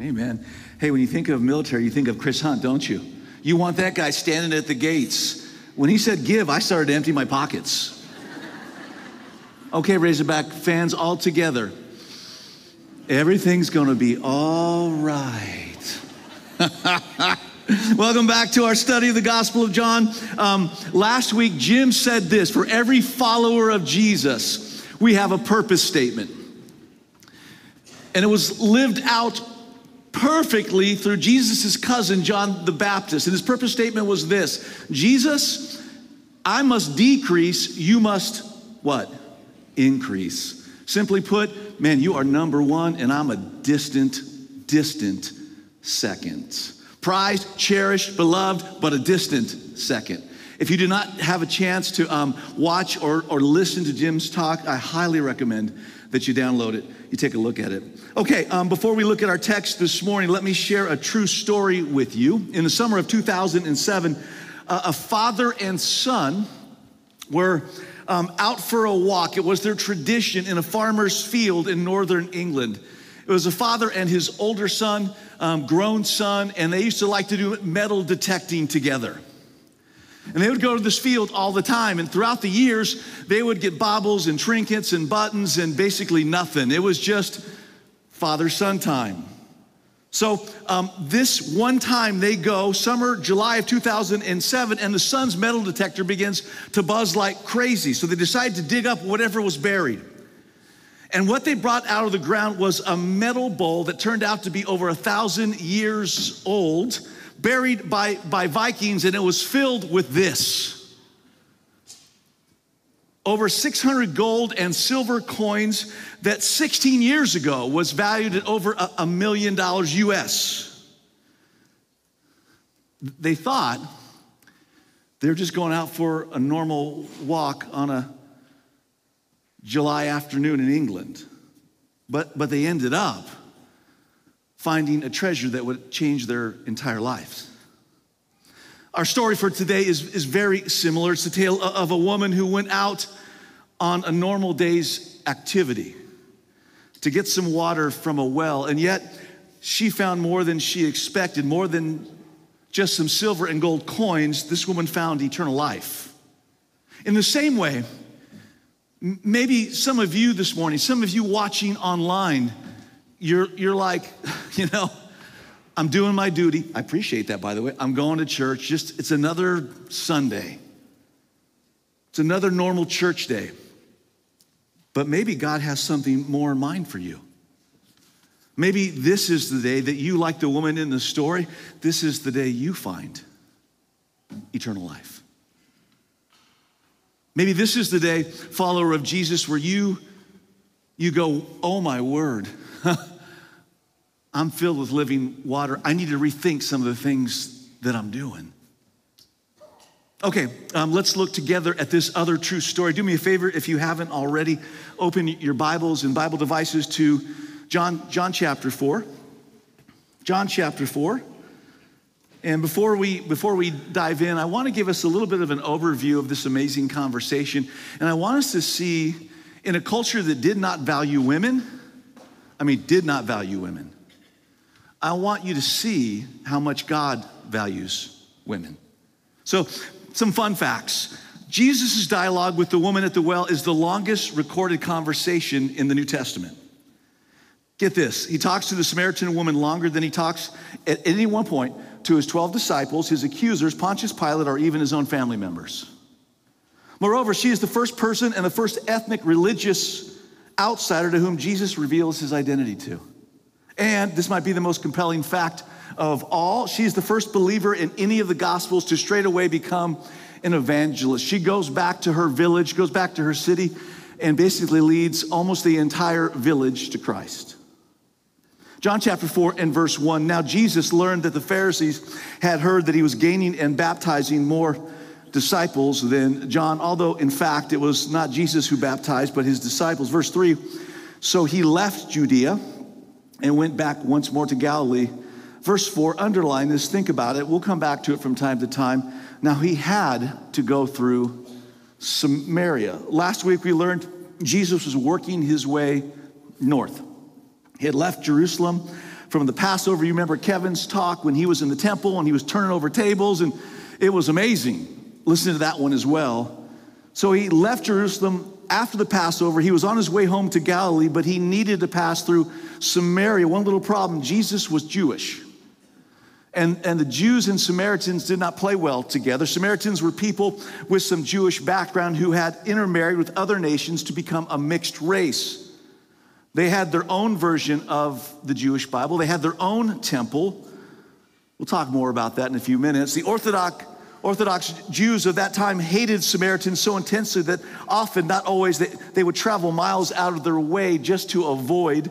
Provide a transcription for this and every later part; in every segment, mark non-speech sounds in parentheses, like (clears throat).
Amen. Hey, when you think of military, you think of Chris Hunt, don't you? You want that guy standing at the gates. When he said give, I started to empty my pockets. Okay, Razorback fans all together. Everything's gonna be all right. (laughs) Welcome back to our study of the Gospel of John. Um, last week, Jim said this for every follower of Jesus, we have a purpose statement. And it was lived out perfectly through Jesus' cousin, John the Baptist. And his purpose statement was this Jesus, I must decrease, you must what? Increase. Simply put, man, you are number one, and I'm a distant, distant second prized, cherished, beloved, but a distant second. If you do not have a chance to um, watch or, or listen to Jim's talk, I highly recommend that you download it, you take a look at it. Okay, um, before we look at our text this morning, let me share a true story with you. In the summer of 2007, uh, a father and son were um, out for a walk. It was their tradition in a farmer's field in northern England. It was a father and his older son, um, grown son, and they used to like to do metal detecting together. And they would go to this field all the time. And throughout the years, they would get baubles and trinkets and buttons and basically nothing. It was just father son time. So, um, this one time they go, summer, July of 2007, and the son's metal detector begins to buzz like crazy. So they decide to dig up whatever was buried. And what they brought out of the ground was a metal bowl that turned out to be over a thousand years old, buried by, by Vikings, and it was filled with this over 600 gold and silver coins that 16 years ago was valued at over a, million dollars US. They thought they were just going out for a normal walk on a July afternoon in England. But, but they ended up finding a treasure that would change their entire lives. Our story for today is, is very similar. It's the tale of a woman who went out on a normal day's activity to get some water from a well, and yet she found more than she expected, more than just some silver and gold coins. This woman found eternal life. In the same way, Maybe some of you this morning, some of you watching online, you're, you're like, (laughs) you know, I'm doing my duty. I appreciate that, by the way. I'm going to church. Just, it's another Sunday. It's another normal church day. But maybe God has something more in mind for you. Maybe this is the day that you, like the woman in the story, this is the day you find eternal life. Maybe this is the day, follower of Jesus, where you you go, "Oh my word. (laughs) I'm filled with living water. I need to rethink some of the things that I'm doing." Okay, um, let's look together at this other true story. Do me a favor if you haven't already, open your Bibles and Bible devices to John, John chapter 4. John chapter 4. And before we, before we dive in, I want to give us a little bit of an overview of this amazing conversation. And I want us to see in a culture that did not value women, I mean, did not value women, I want you to see how much God values women. So, some fun facts. Jesus' dialogue with the woman at the well is the longest recorded conversation in the New Testament. Get this, he talks to the Samaritan woman longer than he talks at any one point to his 12 disciples, his accusers, Pontius Pilate, or even his own family members. Moreover, she is the first person and the first ethnic religious outsider to whom Jesus reveals his identity to. And this might be the most compelling fact of all. She's the first believer in any of the gospels to straight away become an evangelist. She goes back to her village, goes back to her city, and basically leads almost the entire village to Christ. John chapter 4 and verse 1. Now Jesus learned that the Pharisees had heard that he was gaining and baptizing more disciples than John, although in fact it was not Jesus who baptized, but his disciples. Verse 3 So he left Judea and went back once more to Galilee. Verse 4, underline this, think about it. We'll come back to it from time to time. Now he had to go through Samaria. Last week we learned Jesus was working his way north. He had left Jerusalem from the Passover. You remember Kevin's talk when he was in the temple and he was turning over tables, and it was amazing. Listen to that one as well. So he left Jerusalem after the Passover. He was on his way home to Galilee, but he needed to pass through Samaria. One little problem Jesus was Jewish. And, and the Jews and Samaritans did not play well together. Samaritans were people with some Jewish background who had intermarried with other nations to become a mixed race. They had their own version of the Jewish Bible, they had their own temple. We'll talk more about that in a few minutes. The Orthodox, Orthodox Jews of that time hated Samaritans so intensely that often, not always, they, they would travel miles out of their way just to avoid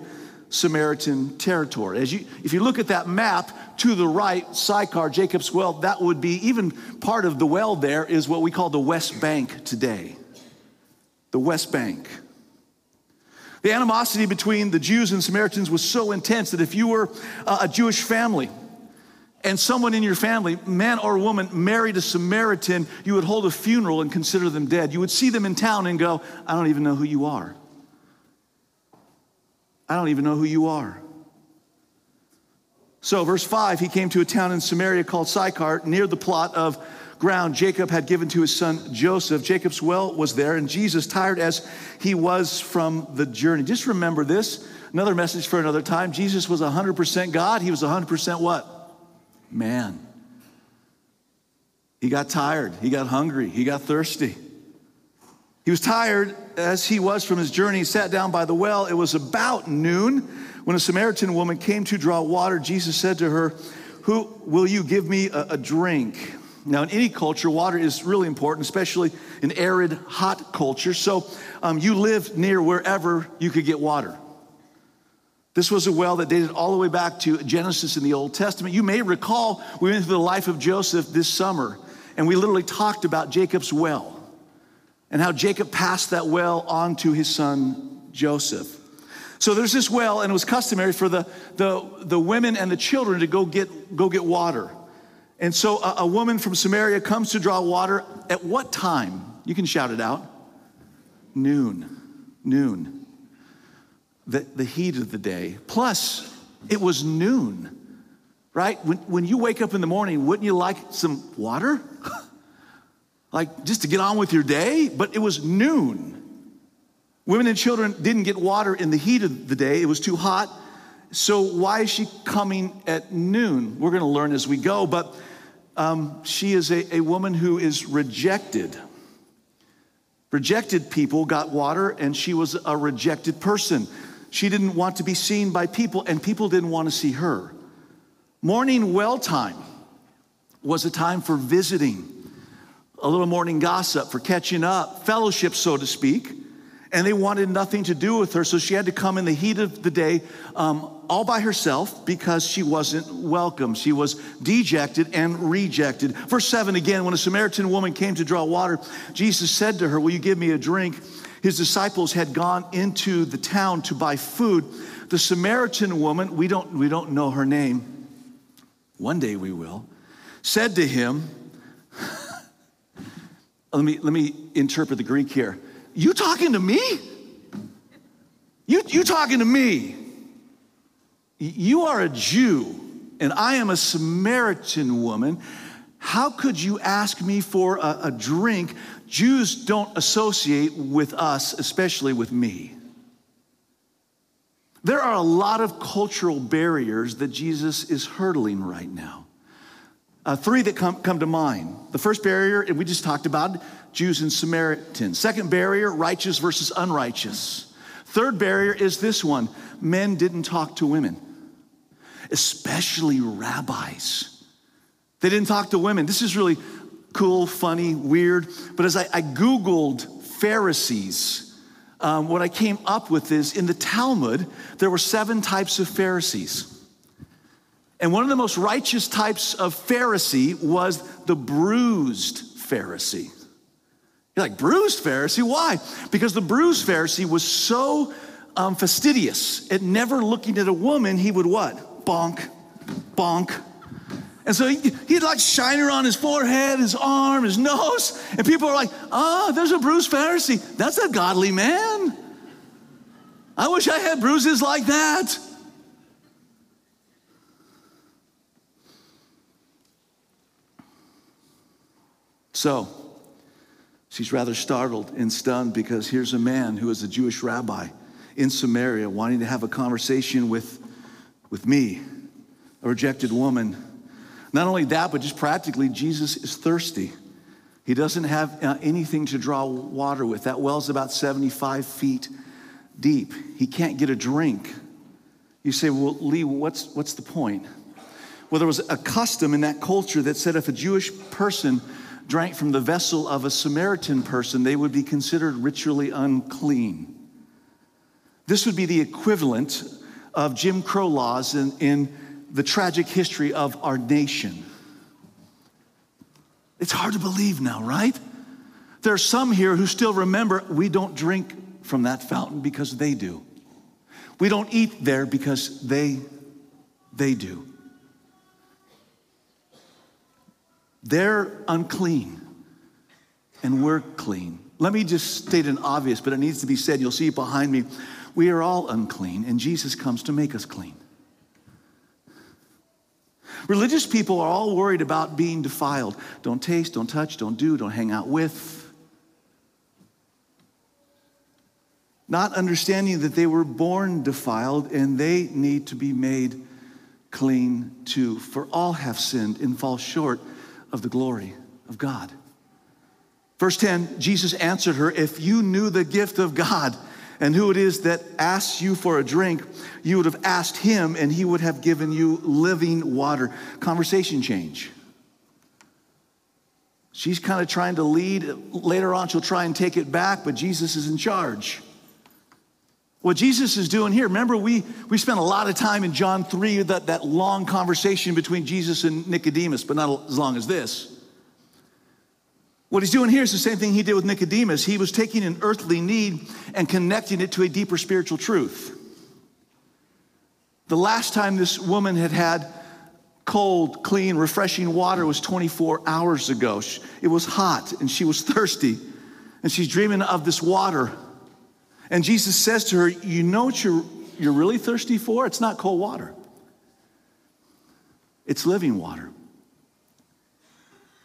Samaritan territory. As you, if you look at that map to the right, Sychar, Jacob's well, that would be even part of the well there is what we call the West Bank today. The West Bank. The animosity between the Jews and Samaritans was so intense that if you were a Jewish family and someone in your family, man or woman, married a Samaritan, you would hold a funeral and consider them dead. You would see them in town and go, I don't even know who you are. I don't even know who you are. So, verse 5 he came to a town in Samaria called Sychar, near the plot of ground Jacob had given to his son Joseph. Jacob's well was there, and Jesus, tired as he was from the journey. Just remember this another message for another time. Jesus was 100% God, he was 100% what? Man. He got tired, he got hungry, he got thirsty. He was tired as he was from his journey. He sat down by the well. It was about noon when a Samaritan woman came to draw water. Jesus said to her, Who will you give me a, a drink? Now, in any culture, water is really important, especially in arid, hot culture. So, um, you lived near wherever you could get water. This was a well that dated all the way back to Genesis in the Old Testament. You may recall we went through the life of Joseph this summer, and we literally talked about Jacob's well and how Jacob passed that well on to his son Joseph. So there's this well, and it was customary for the, the, the women and the children to go get, go get water. And so a, a woman from Samaria comes to draw water at what time? You can shout it out. Noon. Noon. The, the heat of the day. Plus, it was noon, right? When, when you wake up in the morning, wouldn't you like some water? (laughs) like just to get on with your day? But it was noon. Women and children didn't get water in the heat of the day, it was too hot. So, why is she coming at noon? We're going to learn as we go, but um, she is a, a woman who is rejected. Rejected people got water, and she was a rejected person. She didn't want to be seen by people, and people didn't want to see her. Morning well time was a time for visiting, a little morning gossip, for catching up, fellowship, so to speak and they wanted nothing to do with her. So she had to come in the heat of the day um, all by herself because she wasn't welcome. She was dejected and rejected. Verse 7 again, when a Samaritan woman came to draw water, Jesus said to her, Will you give me a drink? His disciples had gone into the town to buy food. The Samaritan woman, we don't, we don't know her name, one day we will, said to him, let me, let me interpret the Greek here. You talking to me? You, you talking to me? You are a Jew, and I am a Samaritan woman. How could you ask me for a, a drink? Jews don't associate with us, especially with me. There are a lot of cultural barriers that Jesus is hurdling right now. Uh, three that come, come to mind. The first barrier, and we just talked about, Jews and Samaritans. Second barrier, righteous versus unrighteous. Third barrier is this one men didn't talk to women, especially rabbis. They didn't talk to women. This is really cool, funny, weird. But as I, I Googled Pharisees, um, what I came up with is in the Talmud, there were seven types of Pharisees. And one of the most righteous types of Pharisee was the bruised Pharisee. You're like, bruised Pharisee? Why? Because the bruised Pharisee was so um, fastidious at never looking at a woman, he would what? Bonk, bonk. And so he, he'd like shine her on his forehead, his arm, his nose. And people are like, oh, there's a bruised Pharisee. That's a godly man. I wish I had bruises like that. So, she's rather startled and stunned because here's a man who is a Jewish rabbi in Samaria wanting to have a conversation with, with me, a rejected woman. Not only that, but just practically, Jesus is thirsty. He doesn't have uh, anything to draw water with. That well's about 75 feet deep. He can't get a drink. You say, well, Lee, what's, what's the point? Well, there was a custom in that culture that said if a Jewish person drank from the vessel of a Samaritan person, they would be considered ritually unclean. This would be the equivalent of Jim Crow laws in, in the tragic history of our nation. It's hard to believe now, right? There are some here who still remember we don't drink from that fountain because they do. We don't eat there because they they do. They're unclean and we're clean. Let me just state an obvious, but it needs to be said. You'll see it behind me. We are all unclean, and Jesus comes to make us clean. Religious people are all worried about being defiled. Don't taste, don't touch, don't do, don't hang out with. Not understanding that they were born defiled and they need to be made clean too. For all have sinned and fall short of the glory of God. Verse 10 Jesus answered her, If you knew the gift of God and who it is that asks you for a drink, you would have asked him and he would have given you living water. Conversation change. She's kind of trying to lead. Later on, she'll try and take it back, but Jesus is in charge. What Jesus is doing here, remember, we, we spent a lot of time in John 3, that, that long conversation between Jesus and Nicodemus, but not as long as this. What he's doing here is the same thing he did with Nicodemus. He was taking an earthly need and connecting it to a deeper spiritual truth. The last time this woman had had cold, clean, refreshing water was 24 hours ago. It was hot and she was (laughs) thirsty, and she's dreaming of this water. And Jesus says to her, You know what you're, you're really thirsty for? It's not cold water, it's living water.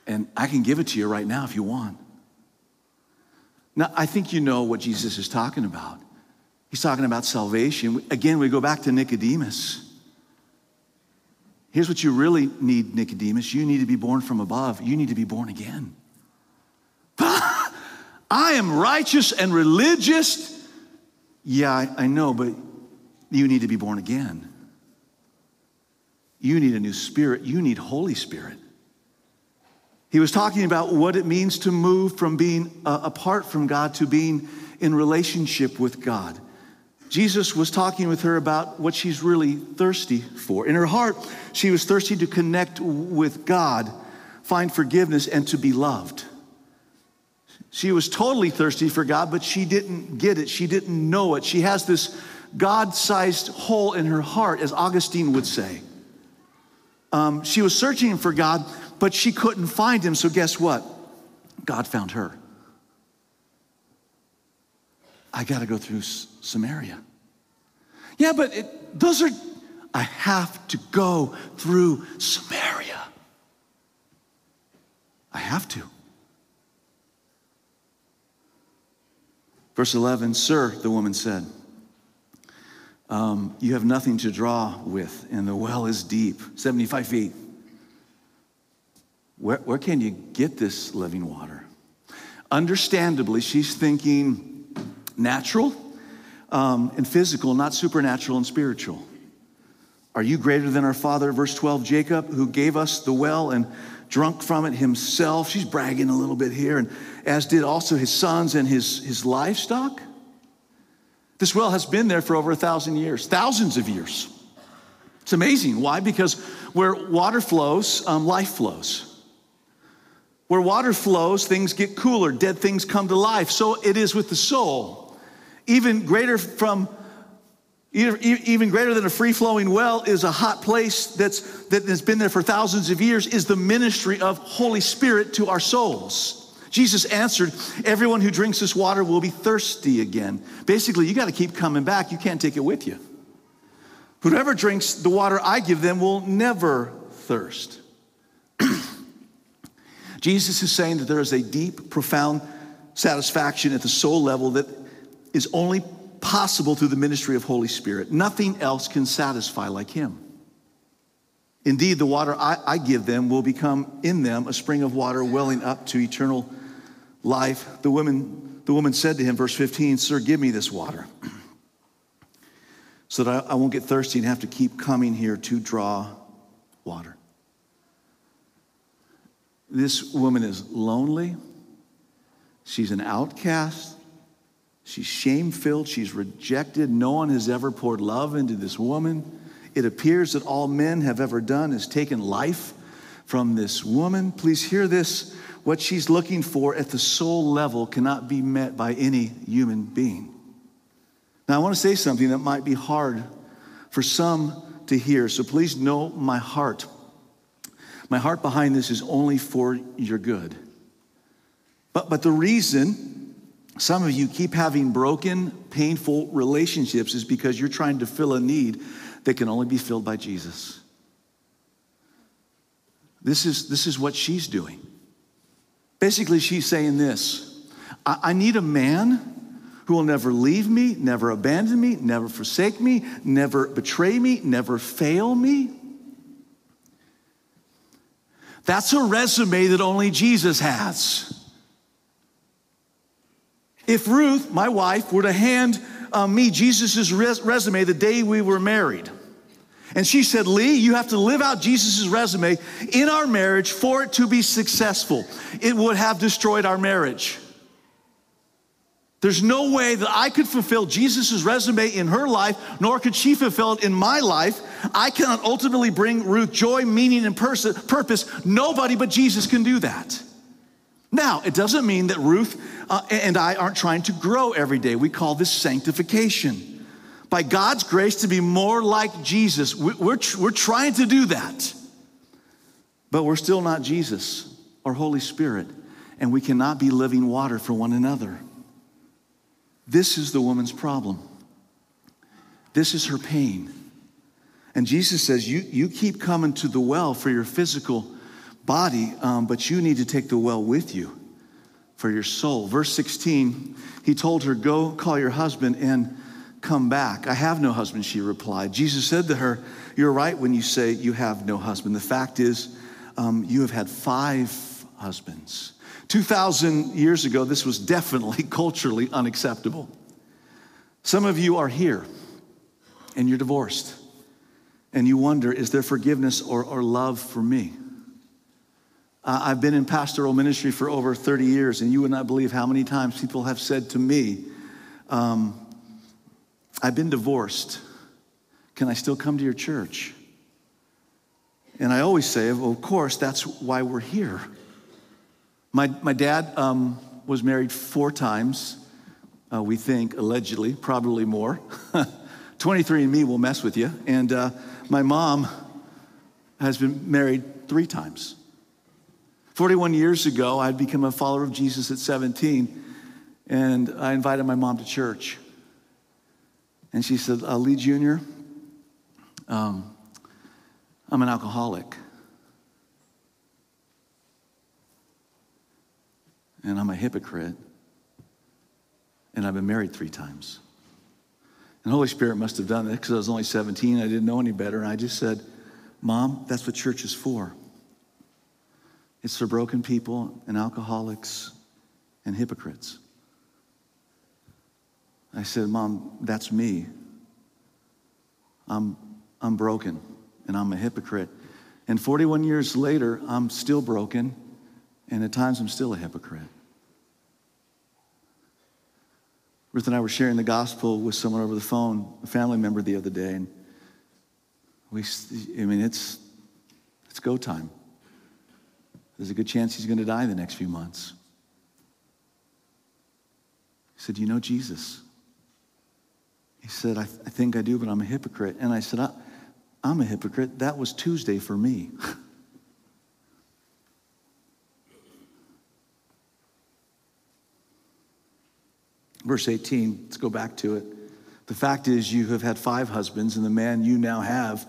And I can give it to you right now if you want. Now, I think you know what Jesus is talking about. He's talking about salvation. Again, we go back to Nicodemus. Here's what you really need, Nicodemus. You need to be born from above. You need to be born again. (laughs) I am righteous and religious yeah, I, I know, but you need to be born again. You need a new spirit. You need Holy Spirit. He was talking about what it means to move from being uh, apart from God to being in relationship with God. Jesus was talking with her about what she's really thirsty for. In her heart, she was thirsty to connect with God, find forgiveness, and to be loved. She was totally thirsty for God, but she didn't get it. She didn't know it. She has this God sized hole in her heart, as Augustine would say. Um, she was searching for God, but she couldn't find him. So, guess what? God found her. I got to go through Samaria. Yeah, but it, those are, I have to go through Samaria. I have to. Verse 11, Sir, the woman said, um, You have nothing to draw with, and the well is deep, 75 feet. Where, where can you get this living water? Understandably, she's thinking natural um, and physical, not supernatural and spiritual. Are you greater than our father, verse 12, Jacob, who gave us the well and drunk from it himself? She's bragging a little bit here. And as did also his sons and his, his livestock. This well has been there for over a thousand years, thousands of years. It's amazing. Why? Because where water flows, um, life flows. Where water flows, things get cooler, dead things come to life. So it is with the soul. Even greater from even greater than a free flowing well is a hot place that's, that has been there for thousands of years, is the ministry of Holy Spirit to our souls. Jesus answered, Everyone who drinks this water will be thirsty again. Basically, you got to keep coming back. You can't take it with you. Whoever drinks the water I give them will never thirst. (clears throat) Jesus is saying that there is a deep, profound satisfaction at the soul level that is only possible through the ministry of Holy Spirit. Nothing else can satisfy like Him. Indeed, the water I, I, give them will become in them a spring of water welling up to eternal life. The woman, the woman said to him, verse 15, Sir, give me this water so that I, I won't get thirsty and have to keep coming here to draw water. This woman is lonely. She's an outcast. She's shame filled. She's rejected. No one has ever poured love into this woman. It appears that all men have ever done is taken life from this woman. Please hear this. What she's looking for at the soul level cannot be met by any human being. Now, I want to say something that might be hard for some to hear, so please know my heart. My heart behind this is only for your good. But, but the reason some of you keep having broken, painful relationships is because you're trying to fill a need that can only be filled by Jesus. This is, this is what she's doing. Basically, she's saying this I, I need a man who will never leave me, never abandon me, never forsake me, never betray me, never fail me. That's a resume that only Jesus has. If Ruth, my wife, were to hand uh, me Jesus' res- resume the day we were married, and she said, Lee, you have to live out Jesus' resume in our marriage for it to be successful, it would have destroyed our marriage. There's no way that I could fulfill Jesus' resume in her life, nor could she fulfill it in my life. I cannot ultimately bring Ruth joy, meaning, and pers- purpose. Nobody but Jesus can do that. Now, it doesn't mean that Ruth uh, and I aren't trying to grow every day. We call this sanctification. By God's grace, to be more like Jesus. We're, we're trying to do that. But we're still not Jesus or Holy Spirit, and we cannot be living water for one another. This is the woman's problem. This is her pain. And Jesus says, You, you keep coming to the well for your physical body, um, but you need to take the well with you for your soul. Verse 16, he told her, Go call your husband and come back. I have no husband, she replied. Jesus said to her, You're right when you say you have no husband. The fact is, um, you have had five husbands. 2,000 years ago, this was definitely (laughs) culturally unacceptable. Some of you are here and you're divorced, and you wonder, is there forgiveness or, or love for me? Uh, I've been in pastoral ministry for over 30 years, and you would not believe how many times people have said to me, um, I've been divorced. Can I still come to your church? And I always say, well, of course, that's why we're here. My, my dad um, was married four times, uh, we think, allegedly, probably more. (laughs) 23andMe will mess with you. And uh, my mom has been married three times. 41 years ago, I'd become a follower of Jesus at 17, and I invited my mom to church. And she said, uh, Lee Jr., um, I'm an alcoholic. and I'm a hypocrite, and I've been married three times. And Holy Spirit must have done that because I was only 17. I didn't know any better. And I just said, Mom, that's what church is for. It's for broken people and alcoholics and hypocrites. I said, Mom, that's me. I'm, I'm broken and I'm a hypocrite. And 41 years later, I'm still broken, and at times I'm still a hypocrite. Ruth and I were sharing the gospel with someone over the phone, a family member the other day, and we, I mean, it's, it's go time. There's a good chance he's going to die the next few months. He said, Do you know Jesus? He said, I, th- I think I do, but I'm a hypocrite. And I said, I, I'm a hypocrite. That was Tuesday for me. (laughs) Verse 18, let's go back to it. The fact is, you have had five husbands, and the man you now have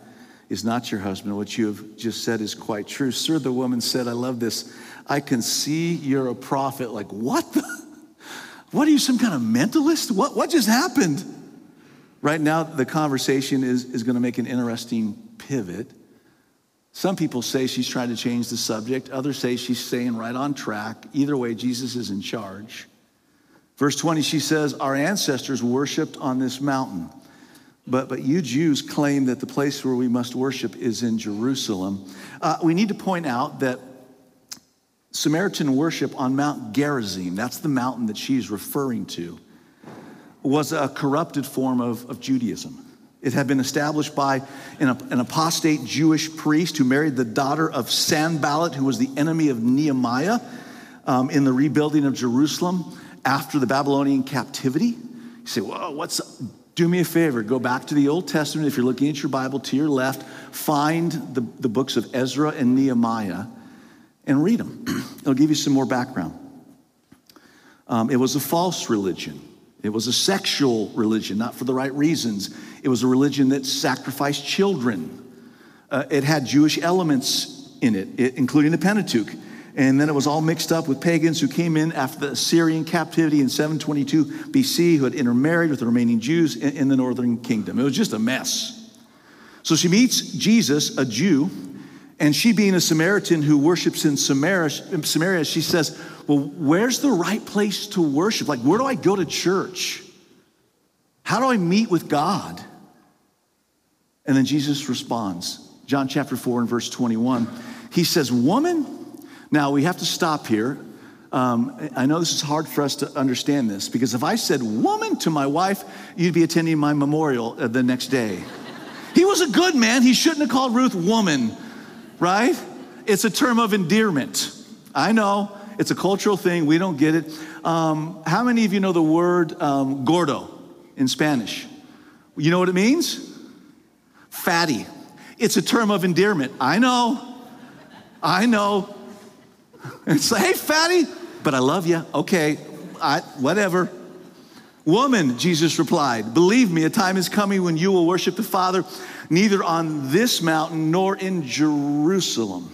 is not your husband. What you have just said is quite true. Sir, the woman said, I love this. I can see you're a prophet. Like, what the? What are you, some kind of mentalist? What, what just happened? Right now, the conversation is, is going to make an interesting pivot. Some people say she's trying to change the subject, others say she's staying right on track. Either way, Jesus is in charge. Verse 20, she says, Our ancestors worshiped on this mountain. But, but you Jews claim that the place where we must worship is in Jerusalem. Uh, we need to point out that Samaritan worship on Mount Gerizim, that's the mountain that she's referring to, was a corrupted form of, of Judaism. It had been established by an, an, apostate Jewish priest who married the daughter of Sanballat, who was the enemy of Nehemiah um, in the rebuilding of Jerusalem after the Babylonian captivity. You say, well, what's do me a favor, go back to the Old Testament. If you're looking at your Bible to your left, find the, the books of Ezra and Nehemiah and read them. (clears throat) It'll give you some more background. Um, it was a false religion, it was a sexual religion, not for the right reasons. It was a religion that sacrificed children. Uh, it had Jewish elements in it, it, including the Pentateuch. And then it was all mixed up with pagans who came in after the Assyrian captivity in 722 BC, who had intermarried with the remaining Jews in, in the northern kingdom. It was just a mess. So she meets Jesus, a Jew, and she, being a Samaritan who worships in Samaria, Samaria, she says, Well, where's the right place to worship? Like, where do I go to church? How do I meet with God? And then Jesus responds, John chapter 4 and verse 21. He says, Woman, now, we have to stop here. Um, I know this is hard for us to understand this because if I said woman to my wife, you'd be attending my memorial uh, the next day. he was a good man. He shouldn't have called Ruth woman, right? It's a term of endearment. I know it's a cultural thing. We don't get it. Um, how many of you know the word um, gordo in Spanish? You know what it means? Fatty. It's a term of endearment. I know. I know. (laughs) And say, hey, fatty, but I love you. Okay, I, whatever. Woman, Jesus replied, believe me, a time is coming when you will worship the Father neither on this mountain nor in Jerusalem.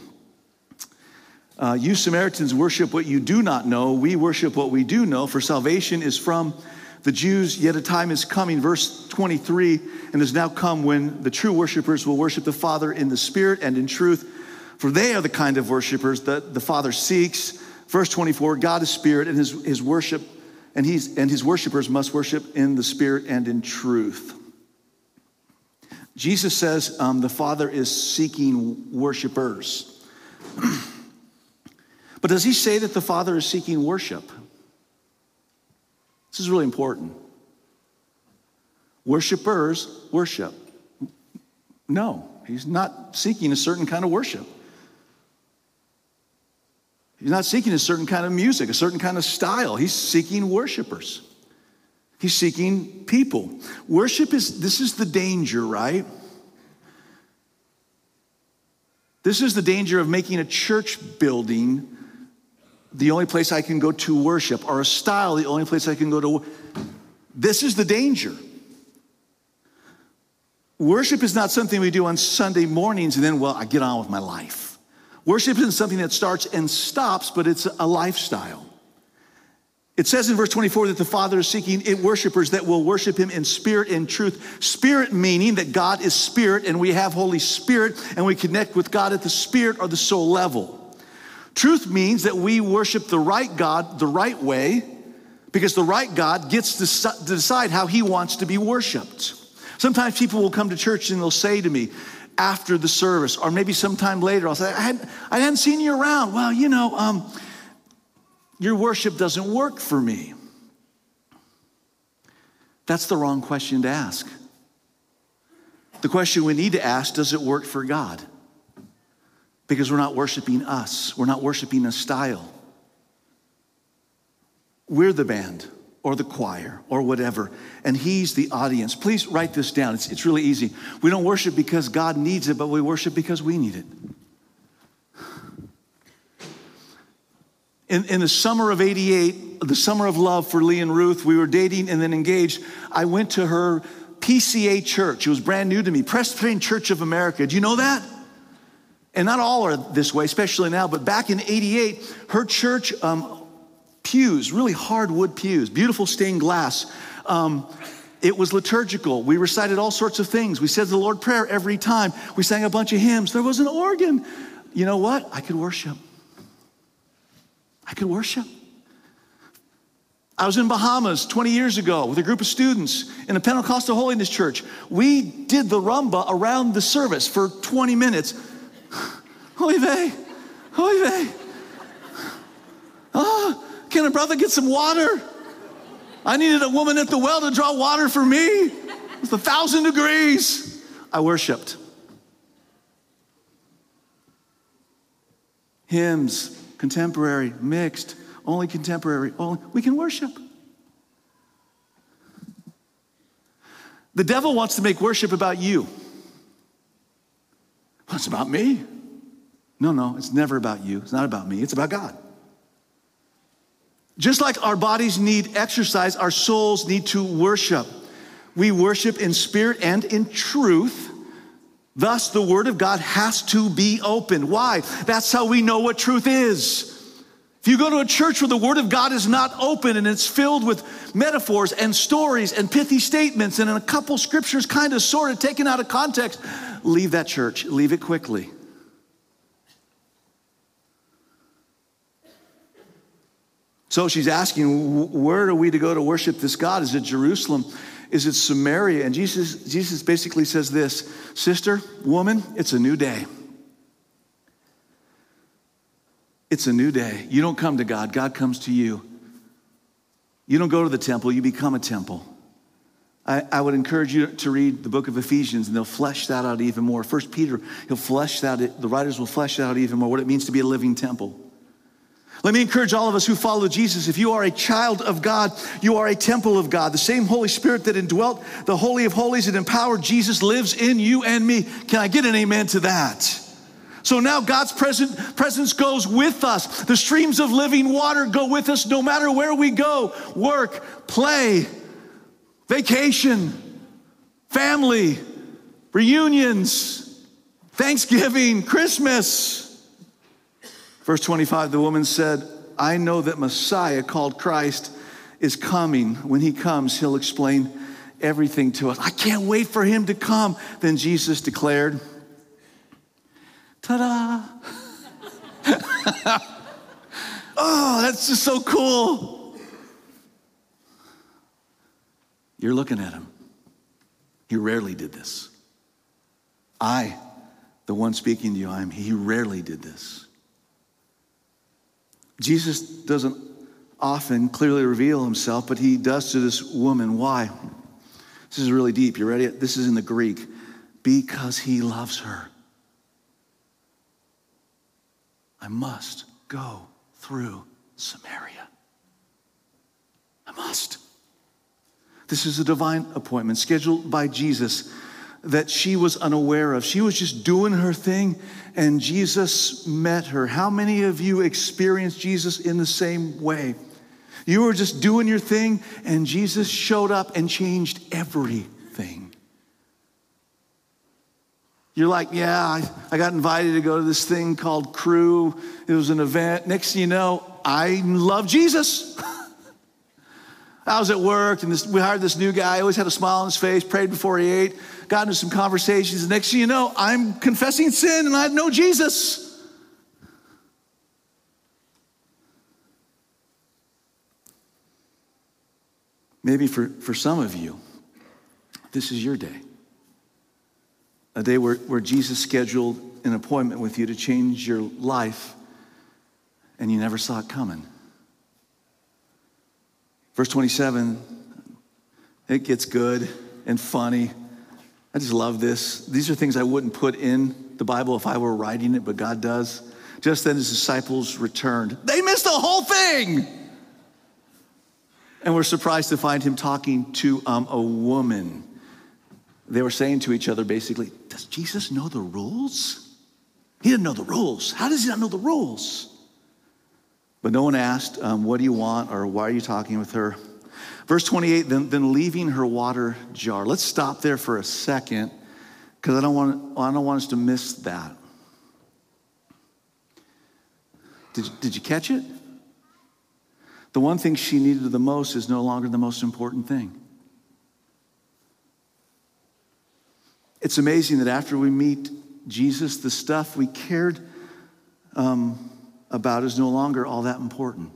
Uh, you Samaritans worship what you do not know. We worship what we do know, for salvation is from the Jews, yet a time is coming, verse 23, and has now come when the true worshipers will worship the Father in the Spirit and in truth for they are the kind of worshipers that the Father seeks. Verse 24 God is spirit, and his, his worship, and, he's, and his worshipers must worship in the spirit and in truth. Jesus says um, the Father is seeking worshipers. (clears throat) but does he say that the Father is seeking worship? This is really important. Worshippers worship. No, he's not seeking a certain kind of worship. He's not seeking a certain kind of music, a certain kind of style. He's seeking worshipers. He's seeking people. Worship is, this is the danger, right? This is the danger of making a church building the only place I can go to worship, or a style the only place I can go to. This is the danger. Worship is not something we do on Sunday mornings and then, well, I get on with my life. Worship isn't something that starts and stops, but it's a lifestyle. It says in verse 24 that the Father is seeking it worshipers that will worship him in spirit and truth. Spirit meaning that God is spirit and we have Holy Spirit and we connect with God at the spirit or the soul level. Truth means that we worship the right God the right way because the right God gets to decide how he wants to be worshiped. Sometimes people will come to church and they'll say to me, after the service, or maybe sometime later, I'll say, I hadn't, I hadn't seen you around. Well, you know, um, your worship doesn't work for me. That's the wrong question to ask. The question we need to ask does it work for God? Because we're not worshiping us, we're not worshiping a style. We're the band or the choir or whatever, and He's the audience. Please write this down. It's, it's really easy. We don't worship because God needs it, but we worship because we need it. In, in the summer of 88, the summer of love for Lee and Ruth, we were dating and then engaged. I went to her PCA Church. It was brand new to me, Presbyterian Church of America. Do you know that? And not all are this way, especially now, but back in 88, her church, um, pews, really hardwood pews, beautiful stained glass. Um, it was liturgical. We recited all sorts of things. We said the Lord Prayer every time. We sang a bunch of hymns. There was an organ. You know what? I could worship. I could worship. I was in Bahamas 20 years ago with a group of students in a Pentecostal Holiness Church. We did the rumba around the service for 20 minutes. (sighs) Hoy vey, hoy vey. (sighs) Ah, can a brother get some water? I needed a woman at the well to draw water for me. It's a thousand degrees. I worshiped. Hymns, contemporary, mixed, only contemporary, only we can worship. The devil wants to make worship about you. Well, it's about me. No, no, it's never about you. It's not about me. It's about God. Just like our bodies need exercise, our souls need to worship. We worship in spirit and in truth. Thus, the Word of God has to be open. Why? That's how we know what truth is. If you go to a church where the Word of God is not open and it's filled with metaphors and stories and pithy statements and a couple scriptures kind of sort of taken out of context, leave that church. Leave it quickly. So she's asking, where are we to go to worship this God? Is it Jerusalem? Is it Samaria? And Jesus, Jesus basically says this Sister, woman, it's a new day. It's a new day. You don't come to God, God comes to you. You don't go to the temple, you become a temple. I, I, would encourage you to read the book of Ephesians and they'll flesh that out even more. First Peter, he'll flesh that, the writers will flesh that out even more, what it means to be a living temple. Let me encourage all of us who follow Jesus. If you are a child of God, you are a temple of God. The same Holy Spirit that indwelt the Holy of Holies and empowered Jesus lives in you and me. Can I get an amen to that? So now God's present, presence goes with us. The streams of living water go with us no matter where we go work, play, vacation, family, reunions, Thanksgiving, Christmas. Verse 25 the woman said, I know that Messiah called Christ is coming. When he comes, he'll explain everything to us. I can't wait for him to come. Then Jesus declared, Ta da! (laughs) oh, that's just so cool. You're looking at him. He rarely did this. I, the one speaking to you, I'm he rarely did this. Jesus doesn't often clearly reveal himself, but he does to this woman. Why? This is really deep. You ready? This is in the Greek. Because he loves her. I must go through Samaria. I must. This is a divine appointment scheduled by Jesus that she was unaware of. She was just doing her thing and Jesus met her. How many of you experienced Jesus in the same way? You were just doing your thing and Jesus showed up and changed everything. You're like, yeah, I, I got invited to go to this thing called Cru. It was an event. Next thing you know, I love Jesus. (laughs) I was at work and this, we hired this new guy. Always had a smile on his face, prayed before he ate, got into some conversations. The next thing you know, I'm confessing sin and I know Jesus. Maybe for, for some of you, this is your day a day where, where Jesus scheduled an appointment with you to change your life and you never saw it coming. Verse 27, it gets good and funny. I just love this. These are things I wouldn't put in the Bible if I were writing it, but God does. Just then his disciples returned. They missed the whole thing. And we're surprised to find him talking to um, a woman they were saying to each other basically, Does Jesus know the rules? He didn't know the rules. How does he not know the rules? But no one asked, um, What do you want or why are you talking with her? Verse 28, then, then leaving her water jar. Let's stop there for a second because I, don't want, I don't want us to miss that. Did, did you catch it? The one thing she needed the most is no longer the most important thing. It's amazing that after we meet Jesus, the stuff we cared um, about is no longer all that important.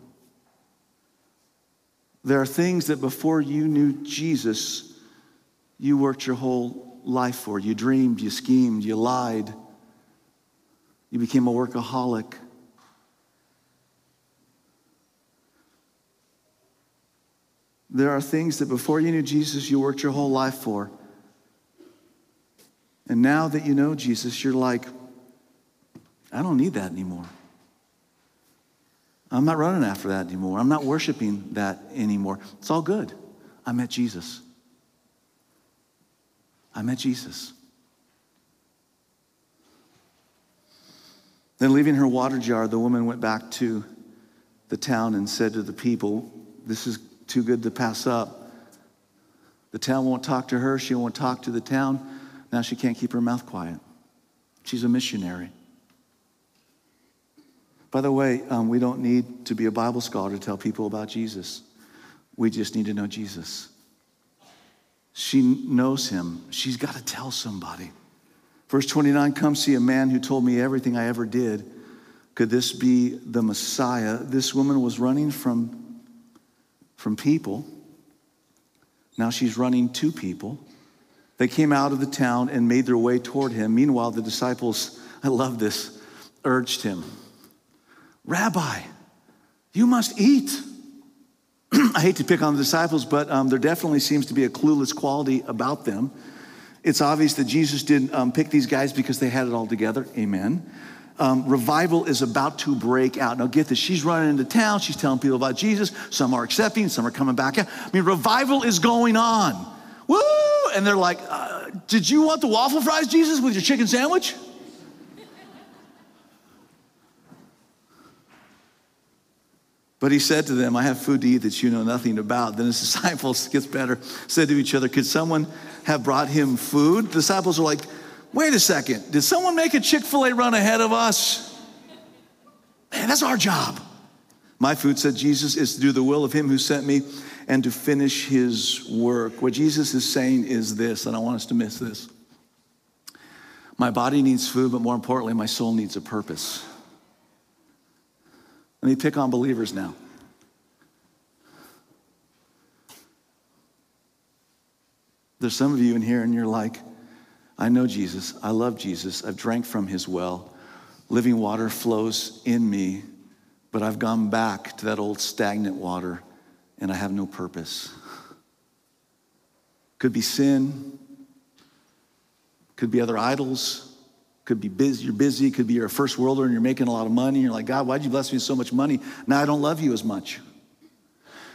There are things that before you knew Jesus, you worked your whole life for. You dreamed, you schemed, you lied, you became a workaholic. There are things that before you knew Jesus, you worked your whole life for. And now that you know Jesus, you're like, I don't need that anymore. I'm not running after that anymore. I'm not worshiping that anymore. It's all good. I met Jesus. I met Jesus. Then, leaving her water jar, the woman went back to the town and said to the people, This is too good to pass up. The town won't talk to her, she won't talk to the town. Now she can't keep her mouth quiet. She's a missionary. By the way, um, we don't need to be a Bible scholar to tell people about Jesus. We just need to know Jesus. She knows him. She's got to tell somebody. Verse 29 Come see a man who told me everything I ever did. Could this be the Messiah? This woman was running from, from people. Now she's running to people. They came out of the town and made their way toward him. Meanwhile, the disciples, I love this, urged him Rabbi, you must eat. (clears throat) I hate to pick on the disciples, but um, there definitely seems to be a clueless quality about them. It's obvious that Jesus didn't um, pick these guys because they had it all together. Amen. Um, revival is about to break out. Now, get this. She's running into town. She's telling people about Jesus. Some are accepting, some are coming back. I mean, revival is going on. Woo! And they're like, uh, Did you want the waffle fries, Jesus, with your chicken sandwich? But he said to them, I have food to eat that you know nothing about. Then his (laughs) disciples, gets better, said to each other, Could someone have brought him food? The disciples are like, Wait a second, did someone make a Chick fil A run ahead of us? Man, that's our job. My food, said Jesus, is to do the will of him who sent me and to finish his work. What Jesus is saying is this, and I want us to miss this. My body needs food, but more importantly, my soul needs a purpose. Let me pick on believers now. There's some of you in here, and you're like, I know Jesus. I love Jesus. I've drank from his well. Living water flows in me, but I've gone back to that old stagnant water and I have no purpose. Could be sin, could be other idols, could be busy, you're busy, could be you're a first worlder and you're making a lot of money. You're like, God, why'd you bless me with so much money? Now I don't love you as much.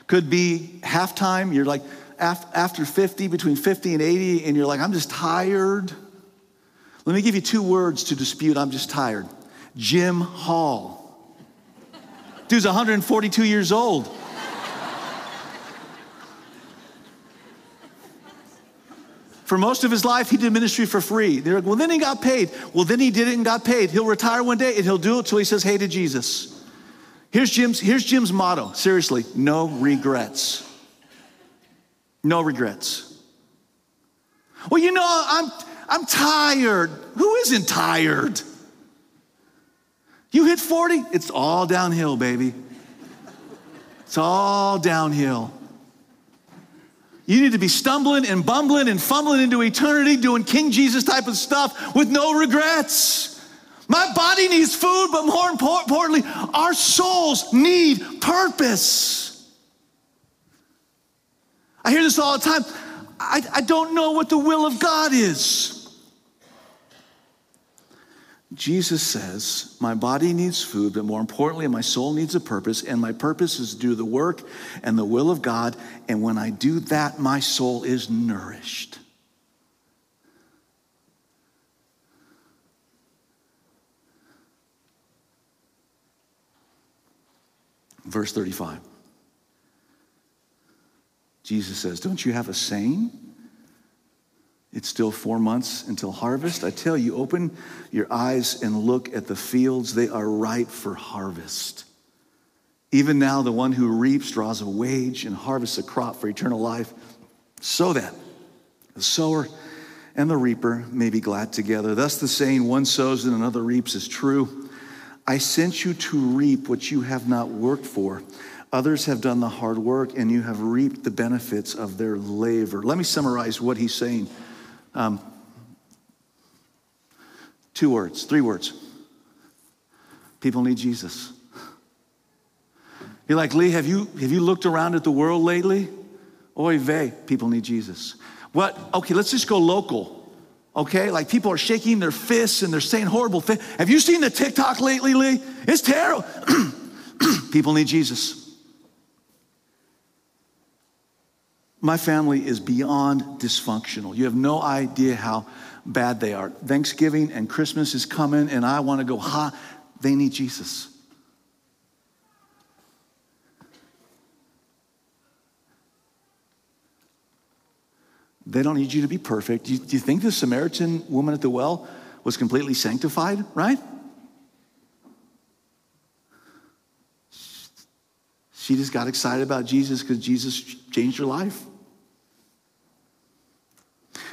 Could be halftime, you're like after 50, between 50 and 80, and you're like, I'm just tired. Let me give you two words to dispute I'm just tired. Jim Hall. Dude's 142 years old. For most of his life, he did ministry for free. They're like, well, then he got paid. Well, then he did it and got paid. He'll retire one day and he'll do it till he says hey to Jesus. Here's Jim's, here's Jim's motto seriously, no regrets. No regrets. Well, you know, I'm, I'm tired. Who isn't tired? You hit 40, it's all downhill, baby. It's all downhill. You need to be stumbling and bumbling and fumbling into eternity doing King Jesus type of stuff with no regrets. My body needs food, but more importantly, our souls need purpose. I hear this all the time. I, I don't know what the will of God is. Jesus says, My body needs food, but more importantly, my soul needs a purpose, and my purpose is to do the work and the will of God. And when I do that, my soul is nourished. Verse 35. Jesus says, Don't you have a saying? It's still four months until harvest. I tell you, open your eyes and look at the fields. They are ripe for harvest. Even now, the one who reaps draws a wage and harvests a crop for eternal life, so that the sower and the reaper may be glad together. Thus, the saying, one sows and another reaps, is true. I sent you to reap what you have not worked for. Others have done the hard work, and you have reaped the benefits of their labor. Let me summarize what he's saying. Um, two words, three words. People need Jesus. You're like, Lee, have you, have you looked around at the world lately? Oy vey, people need Jesus. What? Okay, let's just go local. Okay, like people are shaking their fists and they're saying horrible things. Have you seen the TikTok lately, Lee? It's terrible. (clears throat) people need Jesus. My family is beyond dysfunctional. You have no idea how bad they are. Thanksgiving and Christmas is coming, and I want to go, ha, they need Jesus. They don't need you to be perfect. Do you, do you think the Samaritan woman at the well was completely sanctified, right? She just got excited about Jesus because Jesus changed her life.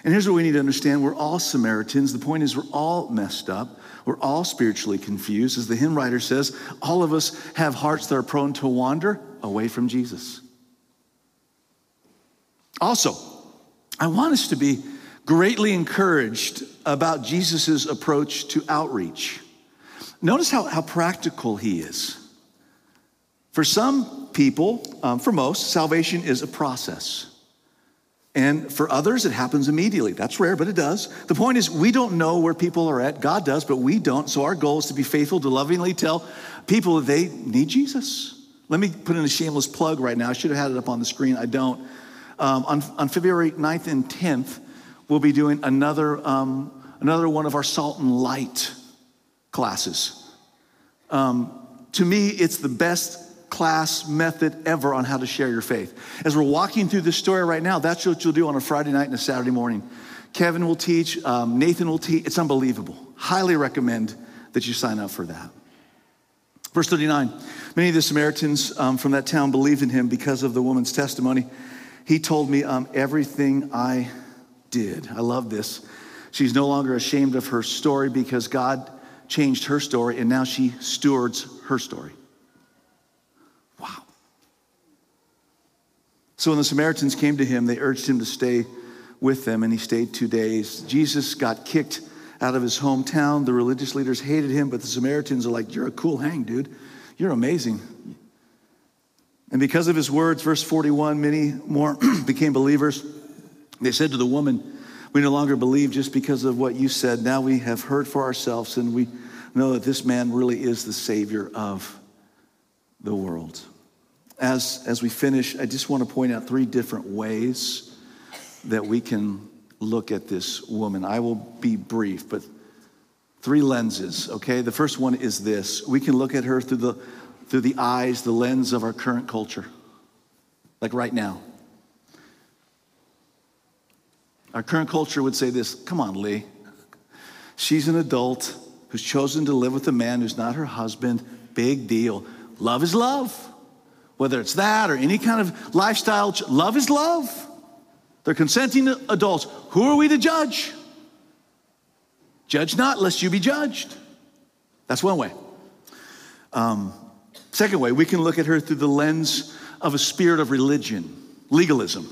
And here's what we need to understand we're all Samaritans. The point is, we're all messed up. We're all spiritually confused. As the hymn writer says, all of us have hearts that are prone to wander away from Jesus. Also, I want us to be greatly encouraged about Jesus' approach to outreach. Notice how, how practical he is. For some people, um, for most, salvation is a process. And for others, it happens immediately. That's rare, but it does. The point is, we don't know where people are at. God does, but we don't. So our goal is to be faithful to lovingly tell people that they need Jesus. Let me put in a shameless plug right now. I should have had it up on the screen. I don't. Um, on, on, February 9th and 10th, we'll be doing another, um, another one of our Salt and Light classes. Um, to me, it's the best class method ever on how to share your faith. As we're walking through this story right now, that's what you'll do on a Friday night and a Saturday morning. Kevin will teach, um, Nathan will teach. It's unbelievable. Highly recommend that you sign up for that. Verse 39 Many of the Samaritans um, from that town believed in him because of the woman's testimony. He told me um, everything I did. I love this. She's no longer ashamed of her story because God changed her story and now she stewards her story. So when the Samaritans came to him, they urged him to stay with them, and he stayed two days. Jesus got kicked out of his hometown. The religious leaders hated him, but the Samaritans are like, You're a cool hang, dude. You're amazing. And because of his words, verse 41, many more (clears throat) became believers. They said to the woman, We no longer believe just because of what you said. Now we have heard for ourselves, and we know that this man really is the Savior of the world as, as we finish, I just want to point out three different ways that we can look at this woman. I will be brief, but three lenses, okay? The first one is this we can look at her through the, through the eyes, the lens of our current culture, like right now. Our current culture would say this come on, Lee. She's an adult who's chosen to live with a man who's not her husband. Big deal. Love is love. Whether it's that or any kind of lifestyle, love is love. They're consenting adults. Who are we to judge? Judge not, lest you be judged. That's one way. Um, second way, we can look at her through the lens of a spirit of religion, legalism,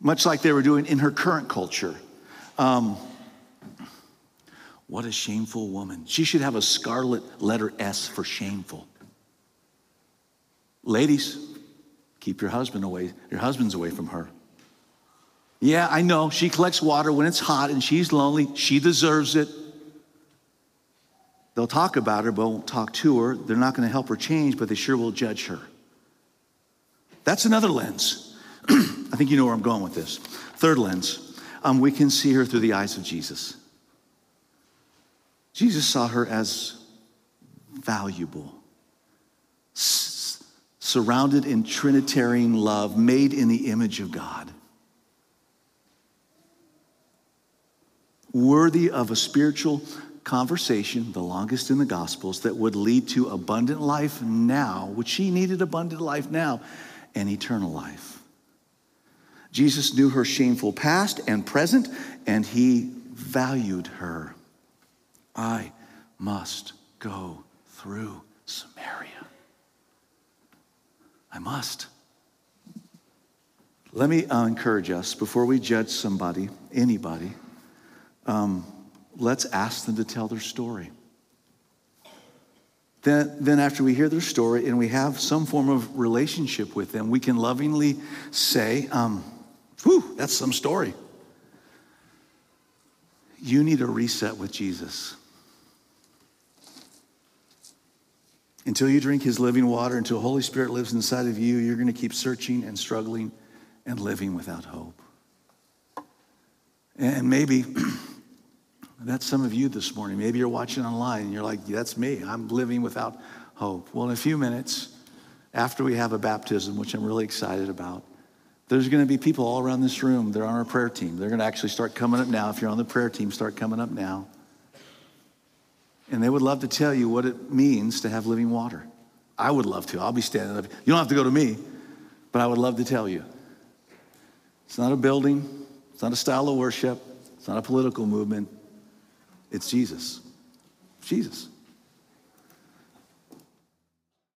much like they were doing in her current culture. Um, what a shameful woman. She should have a scarlet letter S for shameful. Ladies, keep your husband away, your husband's away from her. Yeah, I know. She collects water when it's hot and she's lonely. She deserves it. They'll talk about her, but won't talk to her. They're not going to help her change, but they sure will judge her. That's another lens. (clears throat) I think you know where I'm going with this. Third lens, um, we can see her through the eyes of Jesus. Jesus saw her as valuable surrounded in Trinitarian love, made in the image of God. Worthy of a spiritual conversation, the longest in the Gospels, that would lead to abundant life now, which she needed abundant life now, and eternal life. Jesus knew her shameful past and present, and he valued her. I must go through Samaria. I must. Let me uh, encourage us before we judge somebody, anybody, um, let's ask them to tell their story. Then, then, after we hear their story and we have some form of relationship with them, we can lovingly say, um, Whew, that's some story. You need a reset with Jesus. Until you drink his living water, until Holy Spirit lives inside of you, you're going to keep searching and struggling and living without hope. And maybe (clears throat) that's some of you this morning. Maybe you're watching online and you're like, that's me. I'm living without hope. Well, in a few minutes, after we have a baptism, which I'm really excited about, there's going to be people all around this room. They're on our prayer team. They're going to actually start coming up now. If you're on the prayer team, start coming up now. And they would love to tell you what it means to have living water. I would love to. I'll be standing up. You don't have to go to me, but I would love to tell you. It's not a building, it's not a style of worship, it's not a political movement. It's Jesus. Jesus.